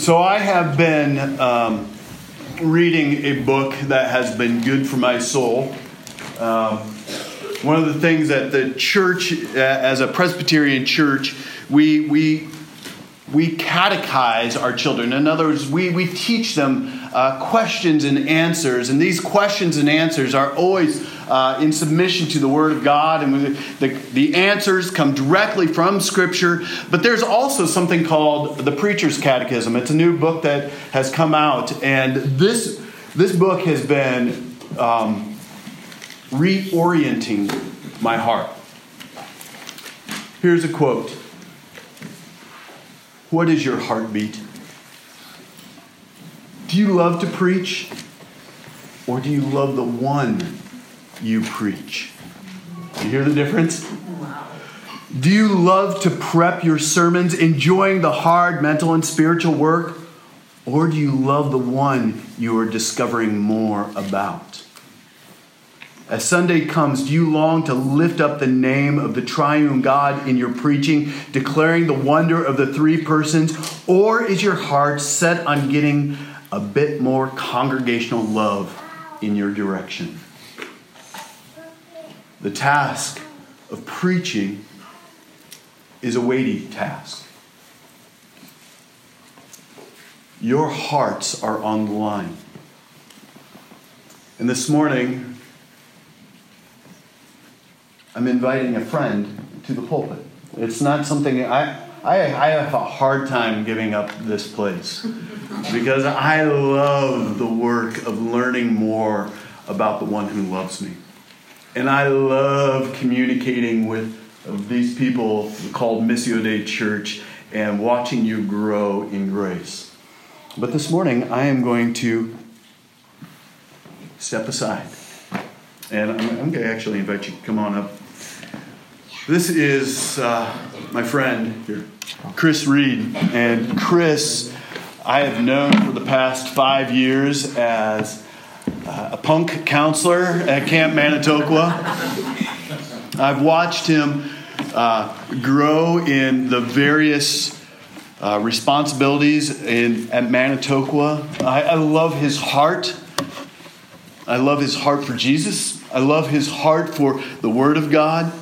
So I have been um, reading a book that has been good for my soul. Um, one of the things that the church, as a Presbyterian church, we we we catechize our children. In other words, we, we teach them uh, questions and answers, and these questions and answers are always uh, in submission to the Word of God, and the, the answers come directly from Scripture. But there's also something called the Preacher's Catechism. It's a new book that has come out, and this, this book has been um, reorienting my heart. Here's a quote What is your heartbeat? Do you love to preach? Or do you love the one you preach. You hear the difference? Do you love to prep your sermons, enjoying the hard mental and spiritual work? Or do you love the one you are discovering more about? As Sunday comes, do you long to lift up the name of the triune God in your preaching, declaring the wonder of the three persons? Or is your heart set on getting a bit more congregational love in your direction? The task of preaching is a weighty task. Your hearts are on the line. And this morning, I'm inviting a friend to the pulpit. It's not something I, I, I have a hard time giving up this place because I love the work of learning more about the one who loves me. And I love communicating with these people called Missio Dei Church and watching you grow in grace. But this morning, I am going to step aside. And I'm, I'm going to actually invite you to come on up. This is uh, my friend here, Chris Reed. And Chris, I have known for the past five years as uh, a punk counselor at Camp Manitoqua. I've watched him uh, grow in the various uh, responsibilities in, at Manitoqua. I, I love his heart. I love his heart for Jesus. I love his heart for the Word of God.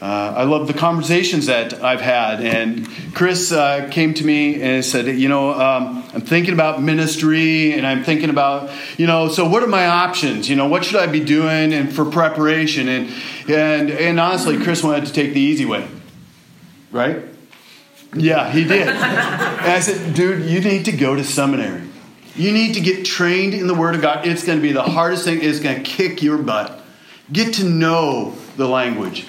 Uh, I love the conversations that I've had. And Chris uh, came to me and said, You know, um, I'm thinking about ministry and I'm thinking about, you know, so what are my options? You know, what should I be doing and for preparation? And, and, and honestly, Chris wanted to take the easy way, right? Yeah, he did. and I said, Dude, you need to go to seminary. You need to get trained in the Word of God. It's going to be the hardest thing, it's going to kick your butt. Get to know the language.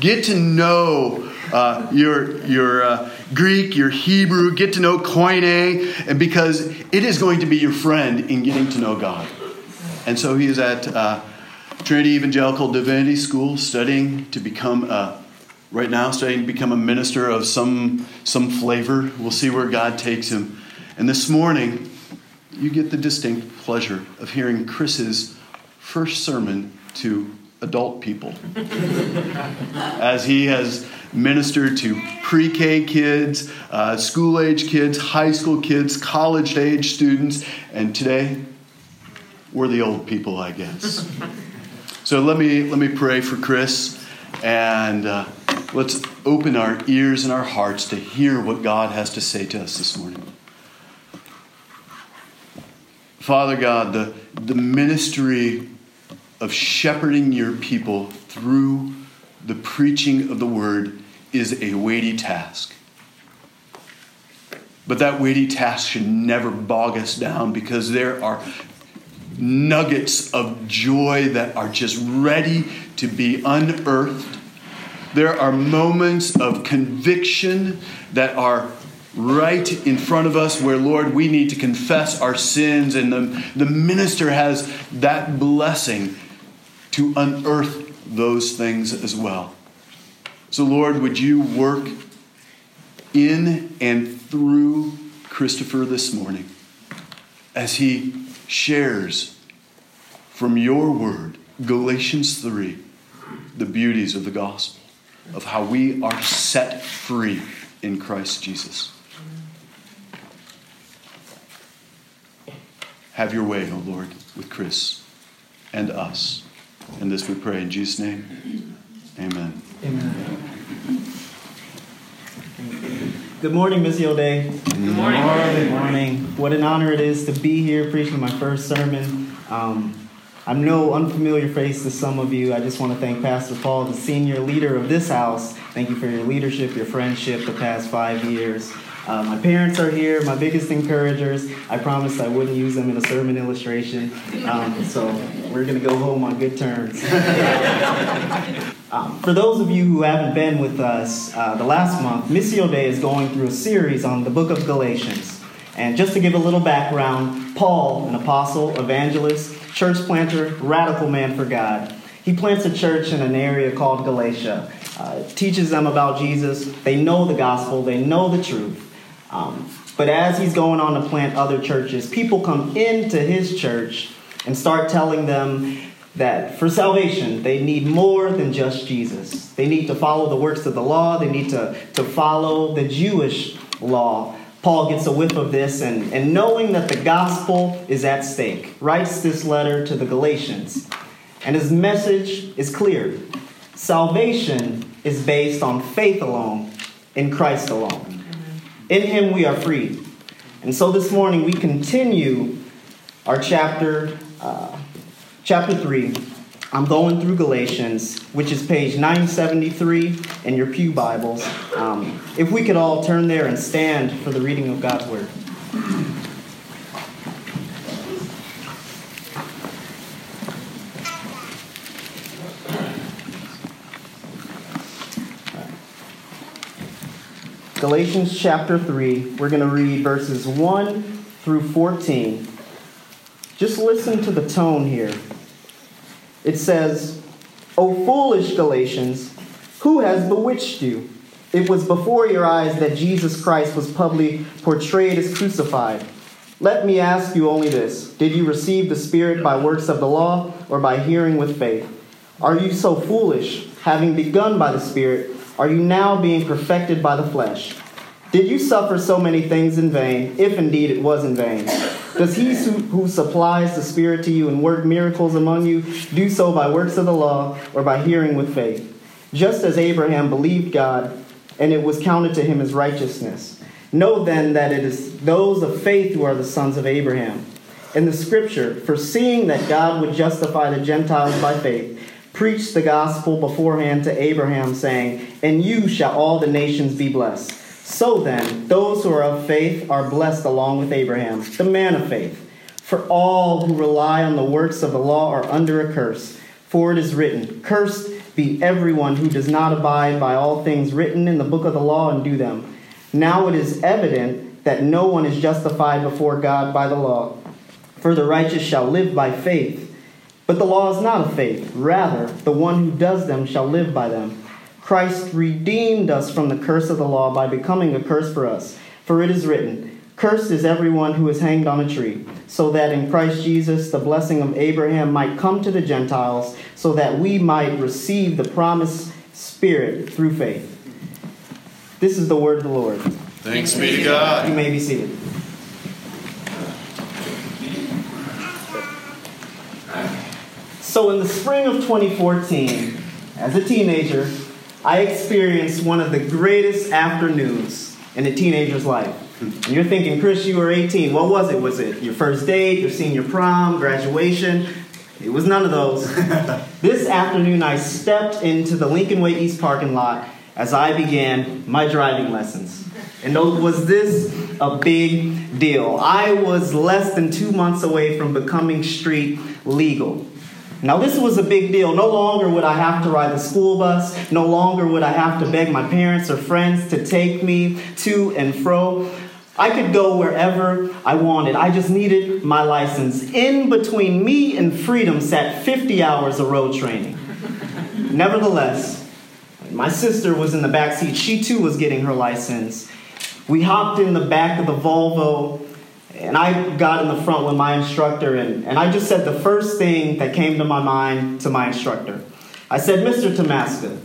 Get to know uh, your, your uh, Greek, your Hebrew, get to know Koine, and because it is going to be your friend in getting to know God. And so he is at uh, Trinity Evangelical Divinity School studying to become a, right now, studying to become a minister of some, some flavor. We'll see where God takes him. And this morning, you get the distinct pleasure of hearing Chris's first sermon to adult people. As he has ministered to pre K kids, uh, school age kids, high school kids, college age students, and today we're the old people, I guess. So let me, let me pray for Chris and uh, let's open our ears and our hearts to hear what God has to say to us this morning. Father God, the, the ministry of shepherding your people through the preaching of the word is a weighty task. But that weighty task should never bog us down because there are nuggets of joy that are just ready to be unearthed. There are moments of conviction that are right in front of us where, Lord, we need to confess our sins, and the, the minister has that blessing to unearth those things as well. So, Lord, would you work in and through Christopher this morning as he shares from your word, Galatians 3, the beauties of the gospel, of how we are set free in Christ Jesus. Have your way, O oh Lord, with Chris and us. And this we pray in Jesus' name. Amen. Amen. Good morning, Missio Dei. Good morning. Good morning. What an honor it is to be here preaching my first sermon. Um, I'm no unfamiliar face to some of you. I just want to thank Pastor Paul, the senior leader of this house. Thank you for your leadership, your friendship the past five years. Uh, my parents are here, my biggest encouragers. I promised I wouldn't use them in a sermon illustration. Um, so we're going to go home on good terms. um, for those of you who haven't been with us, uh, the last month, Missio Dei is going through a series on the book of Galatians. And just to give a little background, Paul, an apostle, evangelist, church planter, radical man for God, he plants a church in an area called Galatia, uh, teaches them about Jesus. They know the gospel, they know the truth. Um, but as he's going on to plant other churches, people come into his church and start telling them that for salvation, they need more than just Jesus. They need to follow the works of the law, they need to, to follow the Jewish law. Paul gets a whiff of this, and, and knowing that the gospel is at stake, writes this letter to the Galatians. And his message is clear salvation is based on faith alone, in Christ alone. In him we are free. And so this morning we continue our chapter, uh, chapter 3. I'm going through Galatians, which is page 973 in your Pew Bibles. Um, if we could all turn there and stand for the reading of God's Word. Galatians chapter 3, we're going to read verses 1 through 14. Just listen to the tone here. It says, O foolish Galatians, who has bewitched you? It was before your eyes that Jesus Christ was publicly portrayed as crucified. Let me ask you only this Did you receive the Spirit by works of the law or by hearing with faith? Are you so foolish, having begun by the Spirit? Are you now being perfected by the flesh? Did you suffer so many things in vain, if indeed it was in vain? Does he who supplies the Spirit to you and work miracles among you do so by works of the law or by hearing with faith? Just as Abraham believed God, and it was counted to him as righteousness. Know then that it is those of faith who are the sons of Abraham. In the scripture, foreseeing that God would justify the Gentiles by faith, preached the gospel beforehand to Abraham, saying, In you shall all the nations be blessed. So then, those who are of faith are blessed along with Abraham, the man of faith. For all who rely on the works of the law are under a curse. For it is written, Cursed be everyone who does not abide by all things written in the book of the law and do them. Now it is evident that no one is justified before God by the law. For the righteous shall live by faith. But the law is not of faith. Rather, the one who does them shall live by them. Christ redeemed us from the curse of the law by becoming a curse for us. For it is written, Cursed is everyone who is hanged on a tree, so that in Christ Jesus the blessing of Abraham might come to the Gentiles, so that we might receive the promised Spirit through faith. This is the word of the Lord. Thanks be to God. You may be seated. So, in the spring of 2014, as a teenager, I experienced one of the greatest afternoons in a teenager's life. And you're thinking, Chris, you were 18. What was it? Was it your first date, your senior prom, graduation? It was none of those. this afternoon, I stepped into the Lincoln Way East parking lot as I began my driving lessons. And was this a big deal? I was less than two months away from becoming street legal. Now, this was a big deal. No longer would I have to ride the school bus. No longer would I have to beg my parents or friends to take me to and fro. I could go wherever I wanted. I just needed my license. In between me and freedom sat 50 hours of road training. Nevertheless, my sister was in the back seat. She too was getting her license. We hopped in the back of the Volvo and I got in the front with my instructor, and, and I just said the first thing that came to my mind to my instructor. I said, Mr. Tamaska,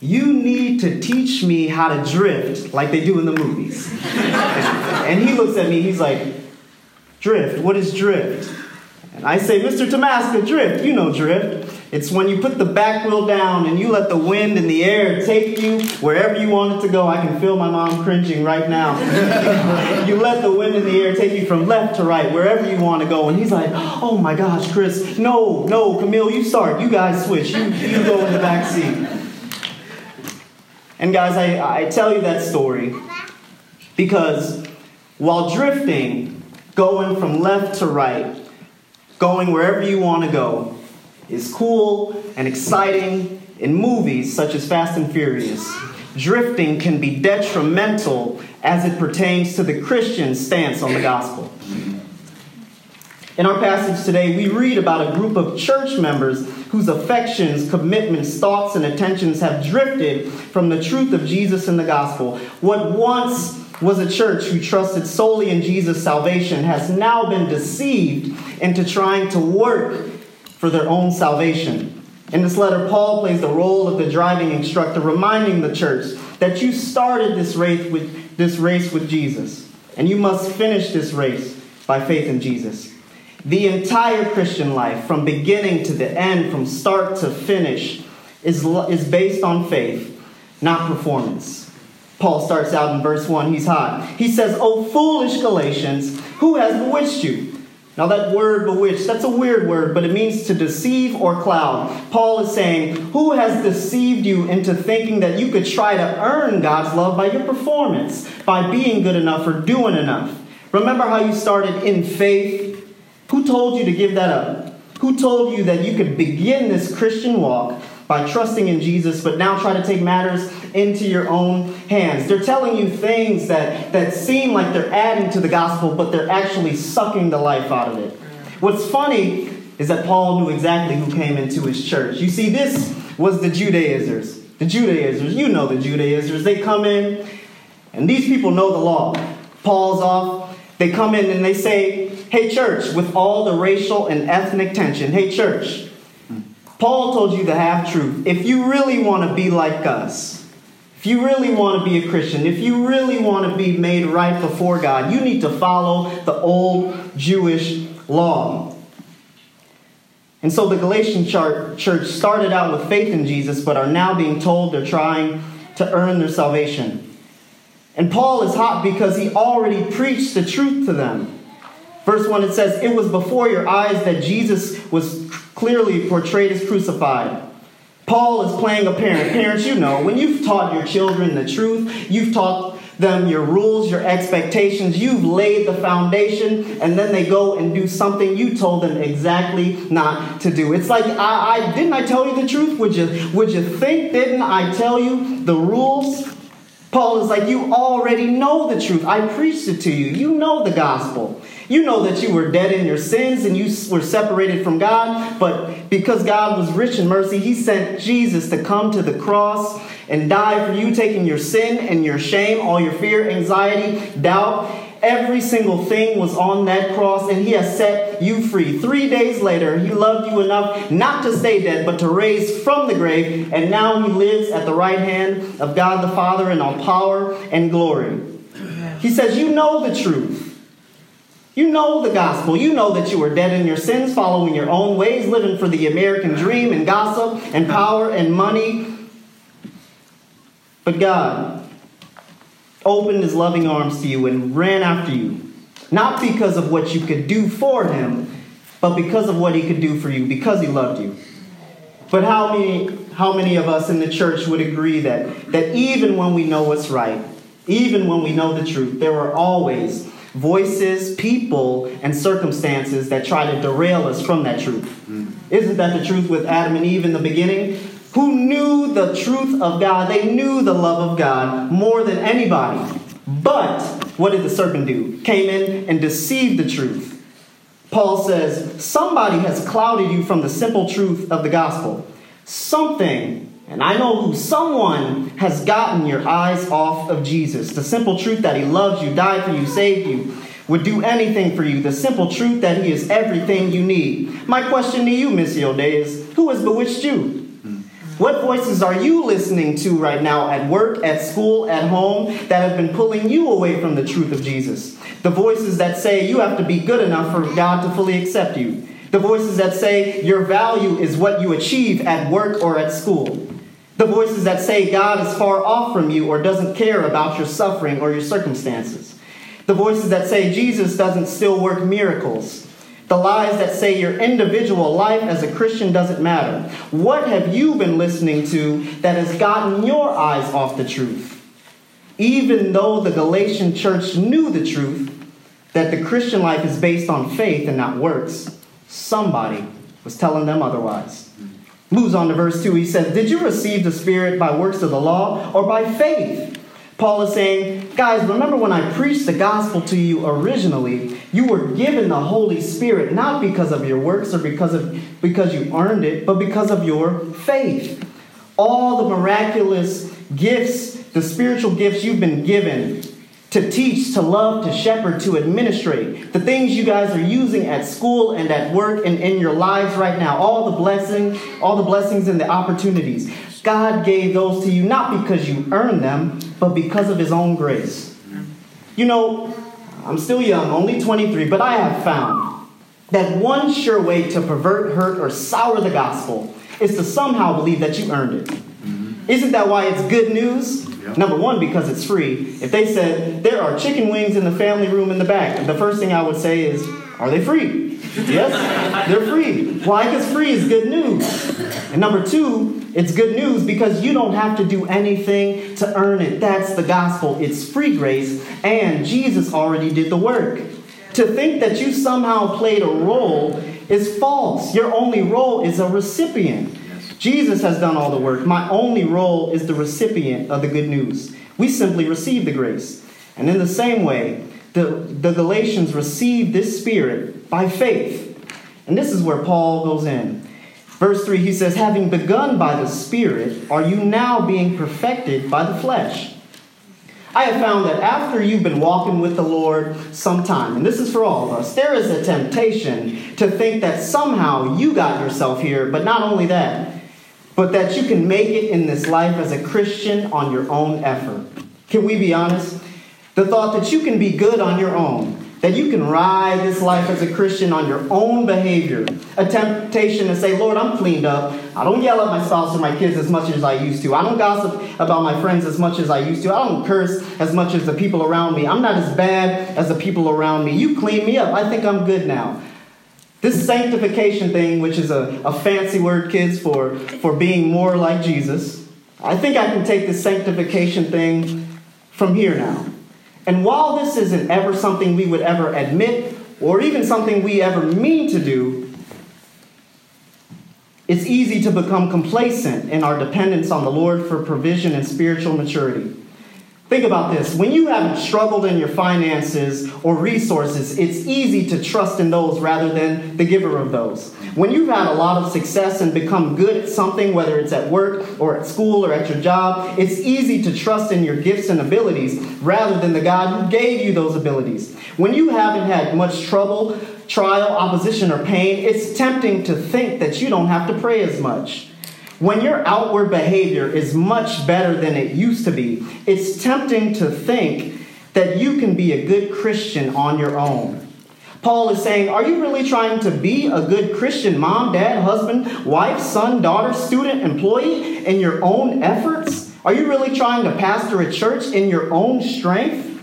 you need to teach me how to drift like they do in the movies. and he looks at me, he's like, Drift. What is drift? And I say, Mr. Tamaska, drift. You know drift. It's when you put the back wheel down and you let the wind and the air take you wherever you want it to go. I can feel my mom cringing right now. you let the wind and the air take you from left to right, wherever you want to go. And he's like, oh my gosh, Chris, no, no, Camille, you start. You guys switch. You, you go in the back seat. And guys, I, I tell you that story because while drifting, going from left to right, going wherever you want to go, is cool and exciting in movies such as Fast and Furious. Drifting can be detrimental as it pertains to the Christian stance on the gospel. In our passage today, we read about a group of church members whose affections, commitments, thoughts, and attentions have drifted from the truth of Jesus and the gospel. What once was a church who trusted solely in Jesus' salvation has now been deceived into trying to work for their own salvation. In this letter, Paul plays the role of the driving instructor, reminding the church that you started this race with, this race with Jesus, and you must finish this race by faith in Jesus. The entire Christian life, from beginning to the end, from start to finish, is, is based on faith, not performance. Paul starts out in verse 1, he's hot. He says, O foolish Galatians, who has bewitched you? Now, that word bewitched, that's a weird word, but it means to deceive or cloud. Paul is saying, Who has deceived you into thinking that you could try to earn God's love by your performance, by being good enough or doing enough? Remember how you started in faith? Who told you to give that up? Who told you that you could begin this Christian walk by trusting in Jesus, but now try to take matters into your own hands. They're telling you things that, that seem like they're adding to the gospel, but they're actually sucking the life out of it. What's funny is that Paul knew exactly who came into his church. You see, this was the Judaizers. The Judaizers, you know the Judaizers. They come in, and these people know the law. Paul's off. They come in and they say, Hey, church, with all the racial and ethnic tension, hey, church, Paul told you the half truth. If you really want to be like us, if you really want to be a Christian, if you really want to be made right before God, you need to follow the old Jewish law. And so the Galatian church started out with faith in Jesus, but are now being told they're trying to earn their salvation. And Paul is hot because he already preached the truth to them. Verse 1 it says, It was before your eyes that Jesus was clearly portrayed as crucified. Paul is playing a parent. Parents, you know, when you've taught your children the truth, you've taught them your rules, your expectations, you've laid the foundation, and then they go and do something you told them exactly not to do. It's like, I, I didn't I tell you the truth? Would you, would you think, didn't I tell you the rules? Paul is like, You already know the truth. I preached it to you. You know the gospel. You know that you were dead in your sins and you were separated from God, but because God was rich in mercy, He sent Jesus to come to the cross and die for you, taking your sin and your shame, all your fear, anxiety, doubt. Every single thing was on that cross, and He has set you free. Three days later, He loved you enough not to stay dead, but to raise from the grave, and now He lives at the right hand of God the Father in all power and glory. He says, You know the truth. You know the gospel. You know that you were dead in your sins, following your own ways, living for the American dream and gossip and power and money. But God opened his loving arms to you and ran after you, not because of what you could do for him, but because of what he could do for you, because he loved you. But how many, how many of us in the church would agree that, that even when we know what's right, even when we know the truth, there are always voices, people, and circumstances that try to derail us from that truth. Mm. Isn't that the truth with Adam and Eve in the beginning? Who knew the truth of God? They knew the love of God more than anybody. But what did the serpent do? Came in and deceived the truth. Paul says, Somebody has clouded you from the simple truth of the gospel. Something and I know who someone has gotten your eyes off of Jesus. The simple truth that he loves you, died for you, saved you, would do anything for you. The simple truth that he is everything you need. My question to you, Missio Dei, is who has bewitched you? What voices are you listening to right now at work, at school, at home that have been pulling you away from the truth of Jesus? The voices that say you have to be good enough for God to fully accept you. The voices that say your value is what you achieve at work or at school. The voices that say God is far off from you or doesn't care about your suffering or your circumstances. The voices that say Jesus doesn't still work miracles. The lies that say your individual life as a Christian doesn't matter. What have you been listening to that has gotten your eyes off the truth? Even though the Galatian church knew the truth, that the Christian life is based on faith and not works, somebody was telling them otherwise. Moves on to verse 2. He says, Did you receive the Spirit by works of the law or by faith? Paul is saying, guys, remember when I preached the gospel to you originally, you were given the Holy Spirit not because of your works or because of because you earned it, but because of your faith. All the miraculous gifts, the spiritual gifts you've been given to teach, to love, to shepherd, to administrate, the things you guys are using at school and at work and in your lives right now, all the blessing, all the blessings and the opportunities. God gave those to you not because you earned them, but because of His own grace. You know, I'm still young, only 23, but I have found that one sure way to pervert, hurt, or sour the gospel is to somehow believe that you earned it. Isn't that why it's good news? Yep. Number one, because it's free. If they said there are chicken wings in the family room in the back, the first thing I would say is, are they free? yes, they're free. Why? Because free is good news. And number two, it's good news because you don't have to do anything to earn it. That's the gospel. It's free grace, and Jesus already did the work. To think that you somehow played a role is false. Your only role is a recipient. Jesus has done all the work. My only role is the recipient of the good news. We simply receive the grace. And in the same way, the, the Galatians received this Spirit by faith. And this is where Paul goes in. Verse 3, he says, Having begun by the Spirit, are you now being perfected by the flesh? I have found that after you've been walking with the Lord some time, and this is for all of us, there is a temptation to think that somehow you got yourself here, but not only that, but that you can make it in this life as a Christian on your own effort. Can we be honest? The thought that you can be good on your own, that you can ride this life as a Christian on your own behavior. A temptation to say, Lord, I'm cleaned up. I don't yell at my spouse or my kids as much as I used to. I don't gossip about my friends as much as I used to. I don't curse as much as the people around me. I'm not as bad as the people around me. You clean me up. I think I'm good now. This sanctification thing, which is a, a fancy word, kids, for, for being more like Jesus, I think I can take this sanctification thing from here now. And while this isn't ever something we would ever admit or even something we ever mean to do, it's easy to become complacent in our dependence on the Lord for provision and spiritual maturity. Think about this. When you haven't struggled in your finances or resources, it's easy to trust in those rather than the giver of those. When you've had a lot of success and become good at something, whether it's at work or at school or at your job, it's easy to trust in your gifts and abilities rather than the God who gave you those abilities. When you haven't had much trouble, trial, opposition, or pain, it's tempting to think that you don't have to pray as much. When your outward behavior is much better than it used to be, it's tempting to think that you can be a good Christian on your own. Paul is saying, Are you really trying to be a good Christian mom, dad, husband, wife, son, daughter, student, employee in your own efforts? Are you really trying to pastor a church in your own strength?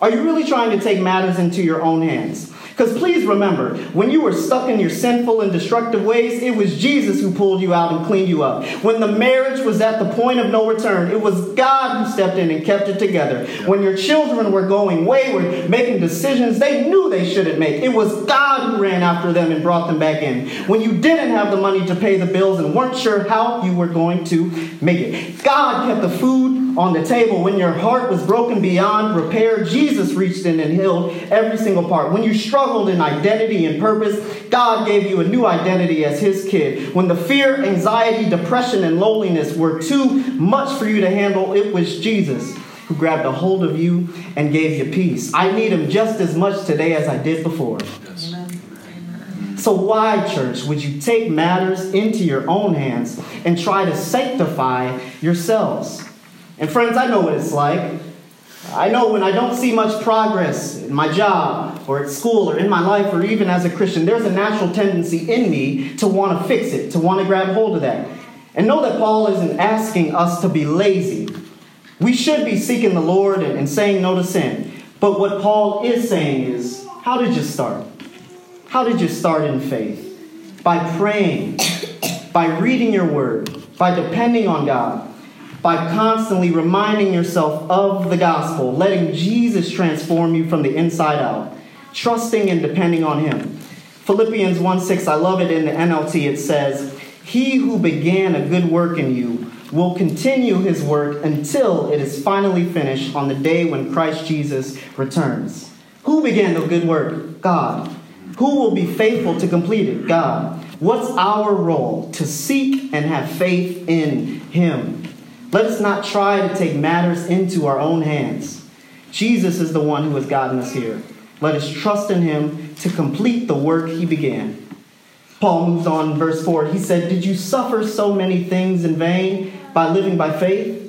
Are you really trying to take matters into your own hands? Because please remember, when you were stuck in your sinful and destructive ways, it was Jesus who pulled you out and cleaned you up. When the marriage was at the point of no return, it was God who stepped in and kept it together. When your children were going wayward, making decisions they knew they shouldn't make, it was God who ran after them and brought them back in. When you didn't have the money to pay the bills and weren't sure how you were going to make it, God kept the food on the table. When your heart was broken beyond repair, Jesus reached in and healed every single part. When you struggled, in identity and purpose, God gave you a new identity as His kid. When the fear, anxiety, depression, and loneliness were too much for you to handle, it was Jesus who grabbed a hold of you and gave you peace. I need Him just as much today as I did before. Yes. So, why, church, would you take matters into your own hands and try to sanctify yourselves? And, friends, I know what it's like. I know when I don't see much progress in my job or at school or in my life or even as a Christian, there's a natural tendency in me to want to fix it, to want to grab hold of that. And know that Paul isn't asking us to be lazy. We should be seeking the Lord and, saying no to sin. But what Paul is saying is, how did you start? How did you start in faith? By praying, by reading your word, by depending on God, by constantly reminding yourself of the gospel, letting Jesus transform you from the inside out, trusting and depending on Him. Philippians 1 6, I love it in the NLT. It says, He who began a good work in you will continue his work until it is finally finished on the day when Christ Jesus returns. Who began the good work? God. Who will be faithful to complete it? God. What's our role? To seek and have faith in Him. Let us not try to take matters into our own hands. Jesus is the one who has gotten us here. Let us trust in Him to complete the work He began. Paul moves on verse 4. He said, Did you suffer so many things in vain by living by faith?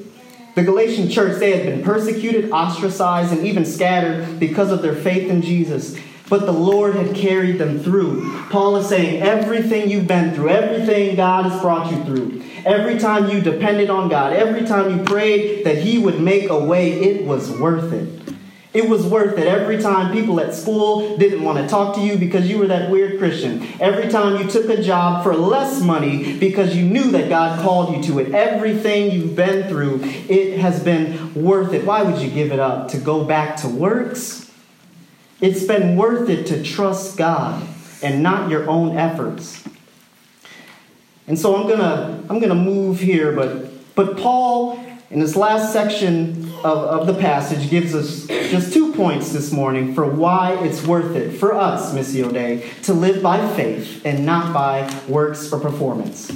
The Galatian church, they had been persecuted, ostracized, and even scattered because of their faith in Jesus. But the Lord had carried them through. Paul is saying, Everything you've been through, everything God has brought you through, every time you depended on God, every time you prayed that He would make a way, it was worth it. It was worth it every time people at school didn't want to talk to you because you were that weird Christian. Every time you took a job for less money because you knew that God called you to it. Everything you've been through, it has been worth it. Why would you give it up to go back to works? It's been worth it to trust God and not your own efforts. And so I'm gonna I'm gonna move here, but but Paul in this last section of, of the passage gives us just two points this morning for why it's worth it for us, Missio Dei, to live by faith and not by works or performance.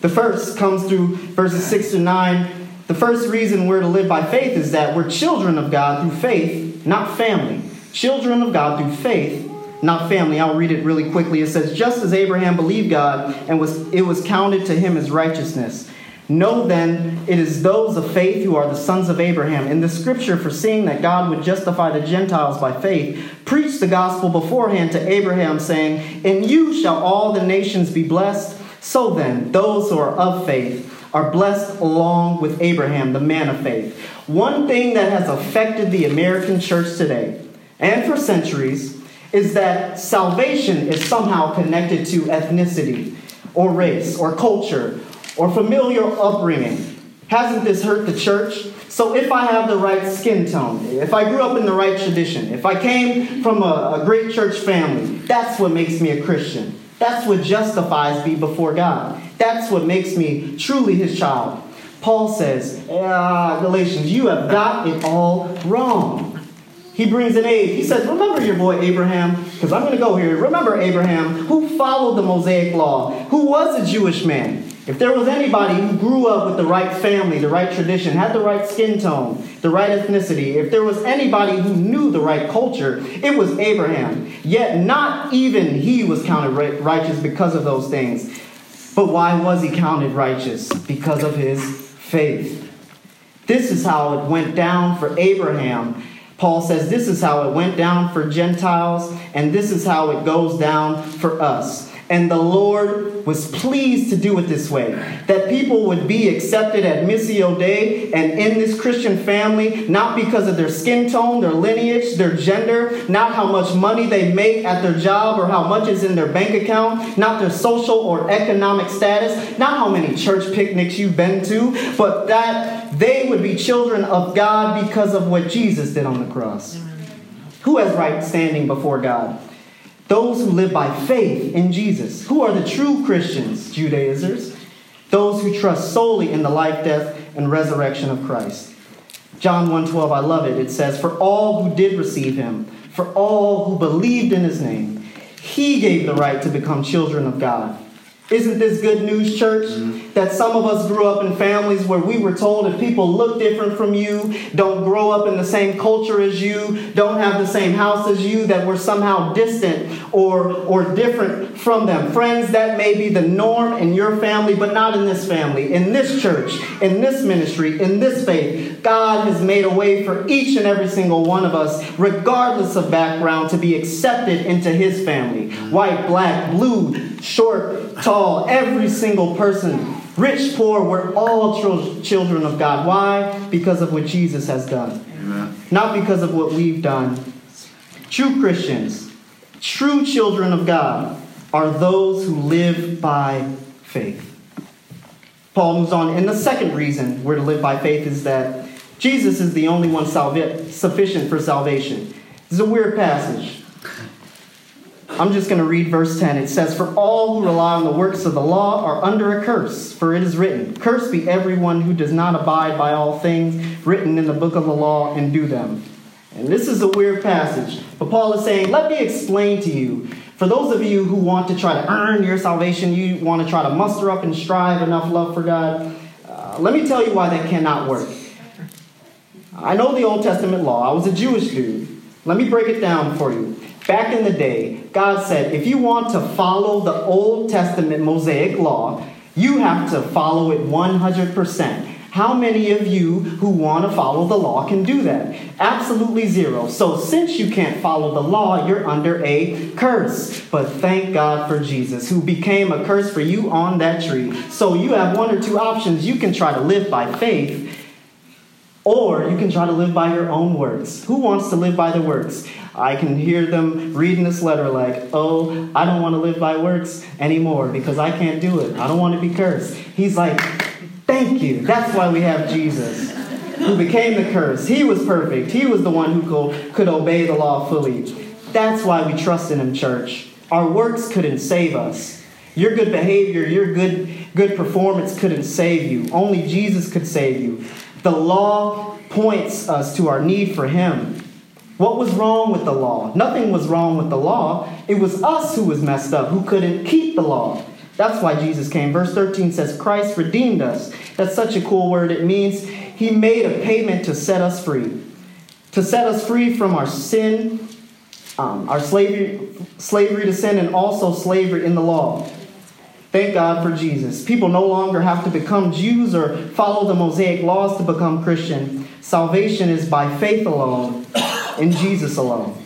The first comes through verses 6 to 9. The first reason we're to live by faith is that we're children of God through faith, not family. Children of God through faith, not family. I'll read it really quickly. It says, Just as Abraham believed God and was, it was counted to him as righteousness. Know then, it is those of faith who are the sons of Abraham. In the scripture, foreseeing that God would justify the Gentiles by faith, preached the gospel beforehand to Abraham, saying, In you shall all the nations be blessed. So then, those who are of faith are blessed along with Abraham, the man of faith. One thing that has affected the American church today, and for centuries, is that salvation is somehow connected to ethnicity or race or culture or familial upbringing. Hasn't this hurt the church? So, if I have the right skin tone, if I grew up in the right tradition, if I came from a, a great church family, that's what makes me a Christian. That's what justifies me before God. That's what makes me truly his child. Paul says, ah, Galatians, you have got it all wrong. He brings an aid. He says, Remember your boy Abraham, because I'm going to go here. Remember Abraham, who followed the Mosaic law, who was a Jewish man. If there was anybody who grew up with the right family, the right tradition, had the right skin tone, the right ethnicity, if there was anybody who knew the right culture, it was Abraham. Yet not even he was counted righteous because of those things. But why was he counted righteous? Because of his faith. This is how it went down for Abraham. Paul says this is how it went down for Gentiles, and this is how it goes down for us. And the Lord was pleased to do it this way that people would be accepted at Missio Dei and in this Christian family, not because of their skin tone, their lineage, their gender, not how much money they make at their job or how much is in their bank account, not their social or economic status, not how many church picnics you've been to, but that they would be children of God because of what Jesus did on the cross. Who has right standing before God? Those who live by faith in Jesus. Who are the true Christians, Judaizers? Those who trust solely in the life, death, and resurrection of Christ. John 1:12, I love it. It says, "For all who did receive him, for all who believed in his name, he gave the right to become children of God." Isn't this good news, church? Mm-hmm. That some of us grew up in families where we were told if people look different from you, don't grow up in the same culture as you, don't have the same house as you, that we're somehow distant or, or different from them. Friends, that may be the norm in your family, but not in this family, in this church, in this ministry, in this faith. God has made a way for each and every single one of us, regardless of background, to be accepted into His family. White, black, blue, short, tall, every single person, rich, poor, we're all children of God. Why? Because of what Jesus has done, Amen. not because of what we've done. True Christians, true children of God, are those who live by faith. Paul moves on, and the second reason we're to live by faith is that Jesus is the only one salvi- sufficient for salvation. This is a weird passage. I'm just going to read verse 10. It says, For all who rely on the works of the law are under a curse, for it is written, Cursed be everyone who does not abide by all things written in the book of the law and do them. And this is a weird passage, but Paul is saying, Let me explain to you. For those of you who want to try to earn your salvation, you want to try to muster up and strive enough love for God, uh, let me tell you why that cannot work. I know the Old Testament law. I was a Jewish dude. Let me break it down for you. Back in the day, God said, if you want to follow the Old Testament Mosaic law, you have to follow it 100%. How many of you who want to follow the law can do that? Absolutely zero. So, since you can't follow the law, you're under a curse. But thank God for Jesus, who became a curse for you on that tree. So, you have one or two options. You can try to live by faith, or you can try to live by your own works. Who wants to live by the works? I can hear them reading this letter like, oh, I don't want to live by works anymore because I can't do it. I don't want to be cursed. He's like, thank you. That's why we have Jesus, who became the curse. He was perfect. He was the one who could obey the law fully. That's why we trust in him, church. Our works couldn't save us. Your good behavior, your good, good performance couldn't save you. Only Jesus could save you. The law points us to our need for him. What was wrong with the law? Nothing was wrong with the law. It was us who was messed up, who couldn't keep the law. That's why Jesus came. Verse 13 says, Christ redeemed us. That's such a cool word. It means he made a payment to set us free, to set us free from our sin, um, our slavery, slavery to sin, and also slavery in the law. Thank God for Jesus. People no longer have to become Jews or follow the Mosaic laws to become Christian. Salvation is by faith alone in Jesus alone.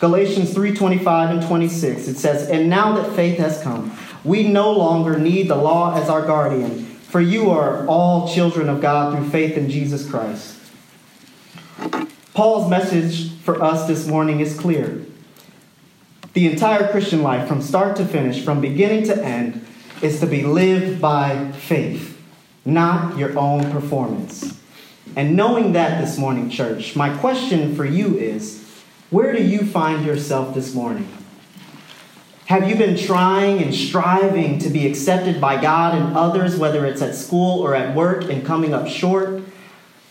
Galatians 3:25 and 26 it says, "And now that faith has come, we no longer need the law as our guardian, for you are all children of God through faith in Jesus Christ." Paul's message for us this morning is clear. The entire Christian life, from start to finish, from beginning to end, is to be lived by faith, not your own performance. And knowing that this morning, church, my question for you is where do you find yourself this morning? Have you been trying and striving to be accepted by God and others, whether it's at school or at work, and coming up short?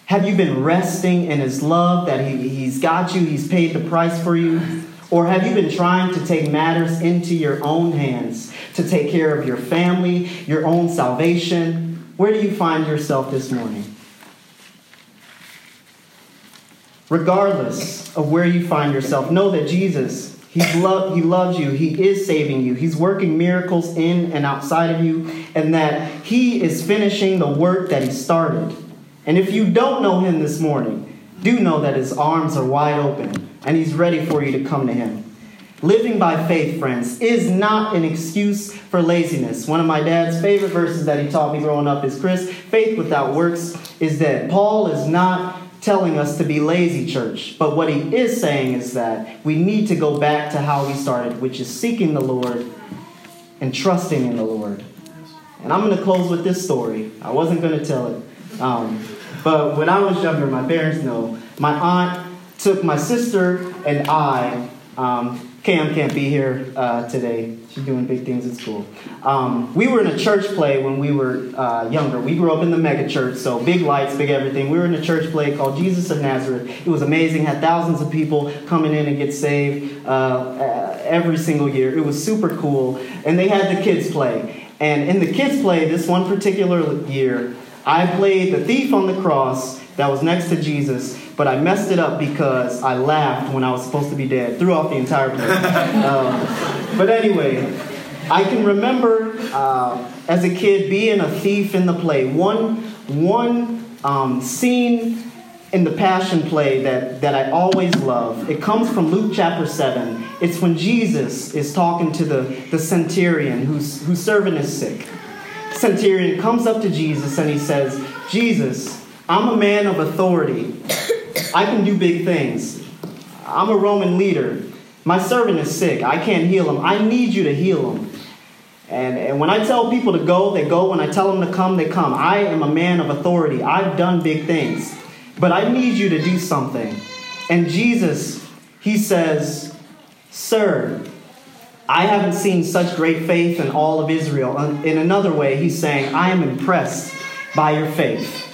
Have you been resting in His love that he, He's got you, He's paid the price for you? Or have you been trying to take matters into your own hands to take care of your family, your own salvation? Where do you find yourself this morning? regardless of where you find yourself, know that Jesus, He's lo- He loves you. He is saving you. He's working miracles in and outside of you, and that He is finishing the work that He started. And if you don't know Him this morning, do know that His arms are wide open and He's ready for you to come to Him. Living by faith, friends, is not an excuse for laziness. One of my dad's favorite verses that he taught me growing up is Chris, faith without works is dead. Paul is not telling us to be lazy, church. But what he is saying is that we need to go back to how we started, which is seeking the Lord and trusting in the Lord. And I'm going to close with this story. I wasn't going to tell it. Um, but when I was younger, my parents know, my aunt took my sister and I um, Cam can't be here uh, today. She's doing big things at school. Um, we were in a church play when we were uh, younger. We grew up in the mega church, so big lights, big everything. We were in a church play called Jesus of Nazareth. It was amazing. Had thousands of people coming in and get saved uh, uh every single year. It was super cool. And they had the kids play. And in the kids' play, this one particular year, I played the thief on the cross that was next to Jesus, but I messed it up because I laughed when I was supposed to be dead. Threw off the entire play. uh, but anyway, I can remember uh, as a kid being a thief in the play. One, one um, scene in the Passion play that, that I always love. It comes from Luke chapter 7. It's when Jesus is talking to the, the centurion whose, whose servant is sick. Centurion comes up to Jesus and he says, Jesus, I'm a man of authority. I can do big things. I'm a Roman leader. My servant is sick. I can't heal him. I need you to heal him. And, and when I tell people to go, they go. When I tell them to come, they come. I am a man of authority. I've done big things. But I need you to do something. And Jesus, he says, Sir, I haven't seen such great faith in all of Israel. Uh, in another way, he's saying, I am impressed by your faith.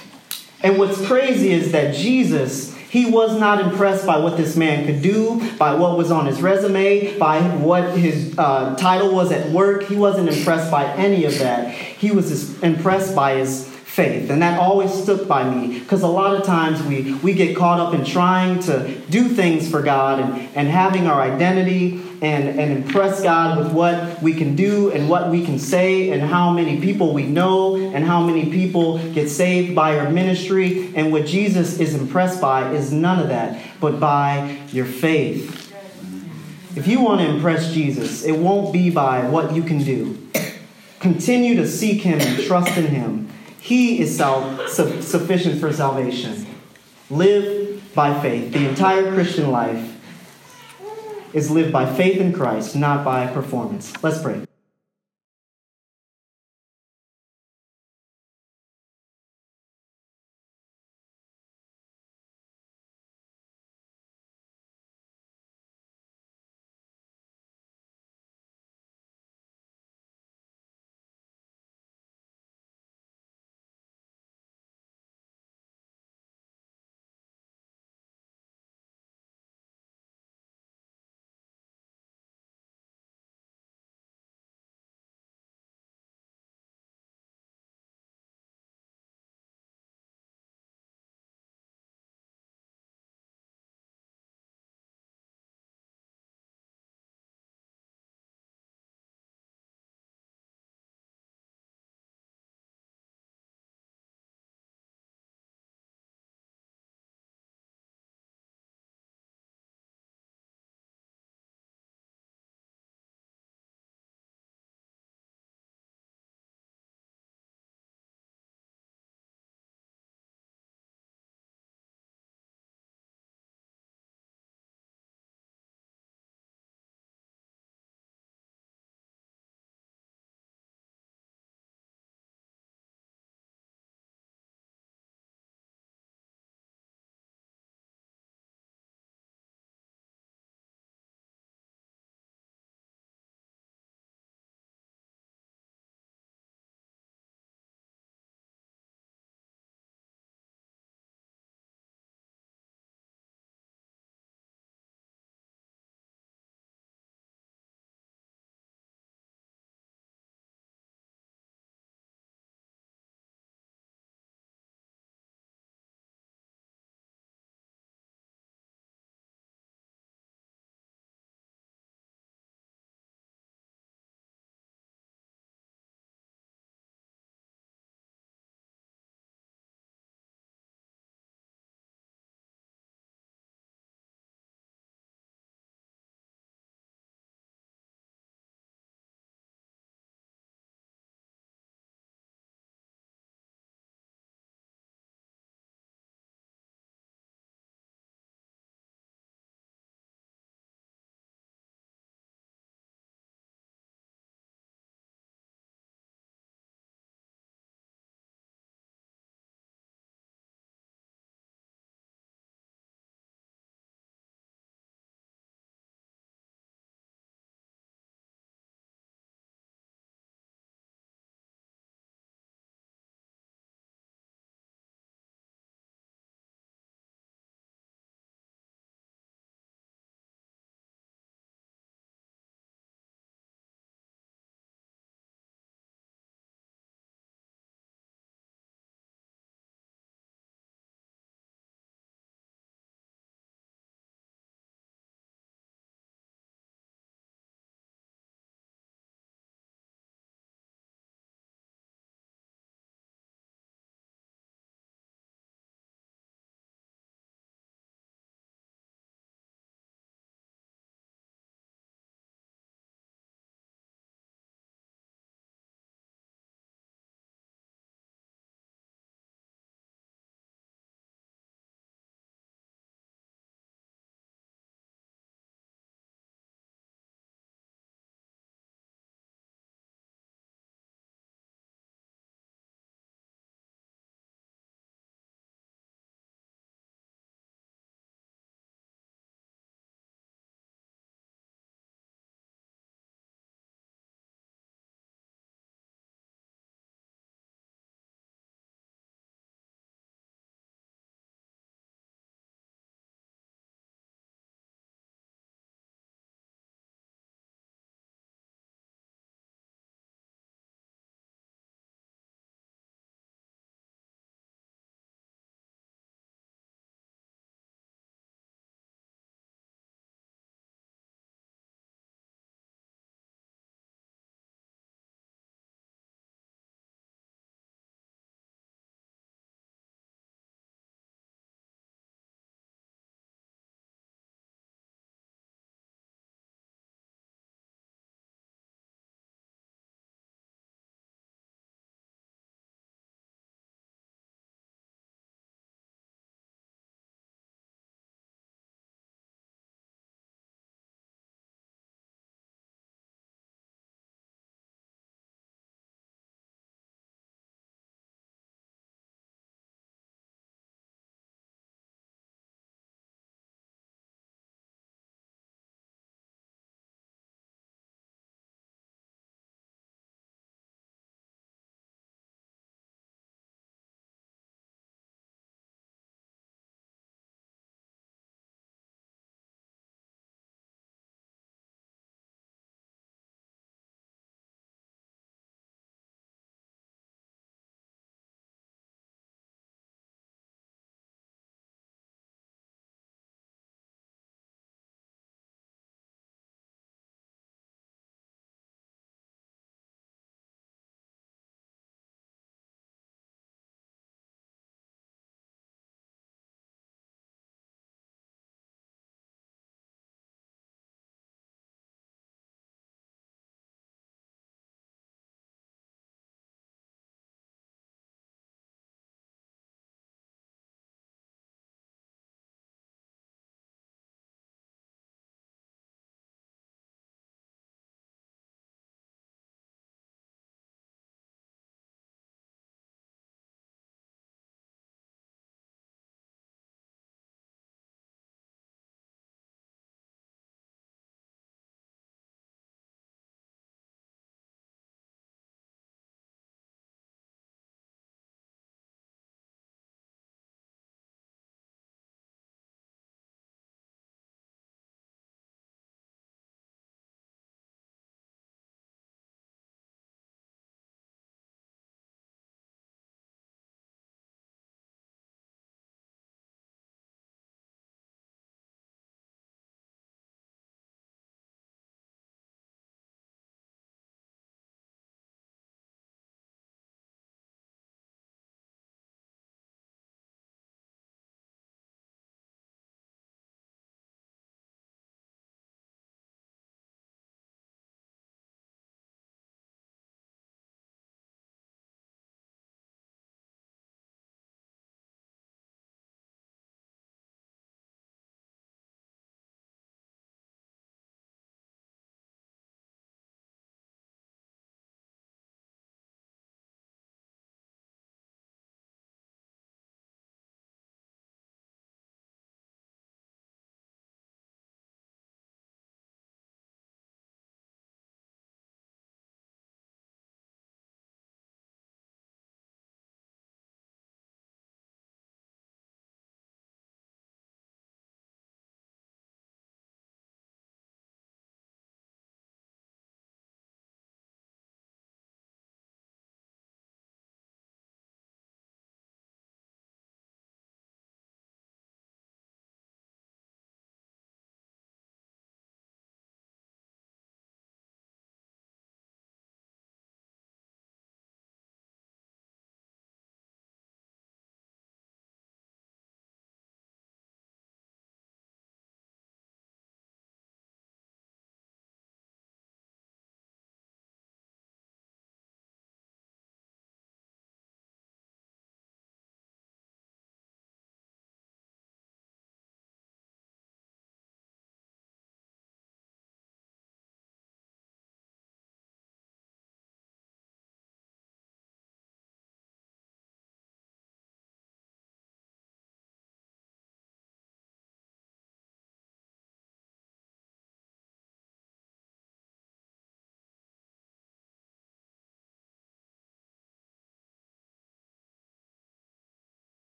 And what's crazy is that Jesus, he was not impressed by what this man could do, by what was on his resume, by what his uh, title was at work. He wasn't impressed by any of that. He was impressed by his faith. And that always stuck by me because a lot of times we, we get caught up in trying to do things for God and, and having our identity and, and impress God with what we can do and what we can say and how many people we know and how many people get saved by our ministry. And what Jesus is impressed by is none of that, but by your faith. If you want to impress Jesus, it won't be by what you can do. Continue to seek Him and trust in Him. He is self, su- sufficient for salvation. Live by faith. The entire Christian life is lived by faith in Christ, not by performance. Let's pray.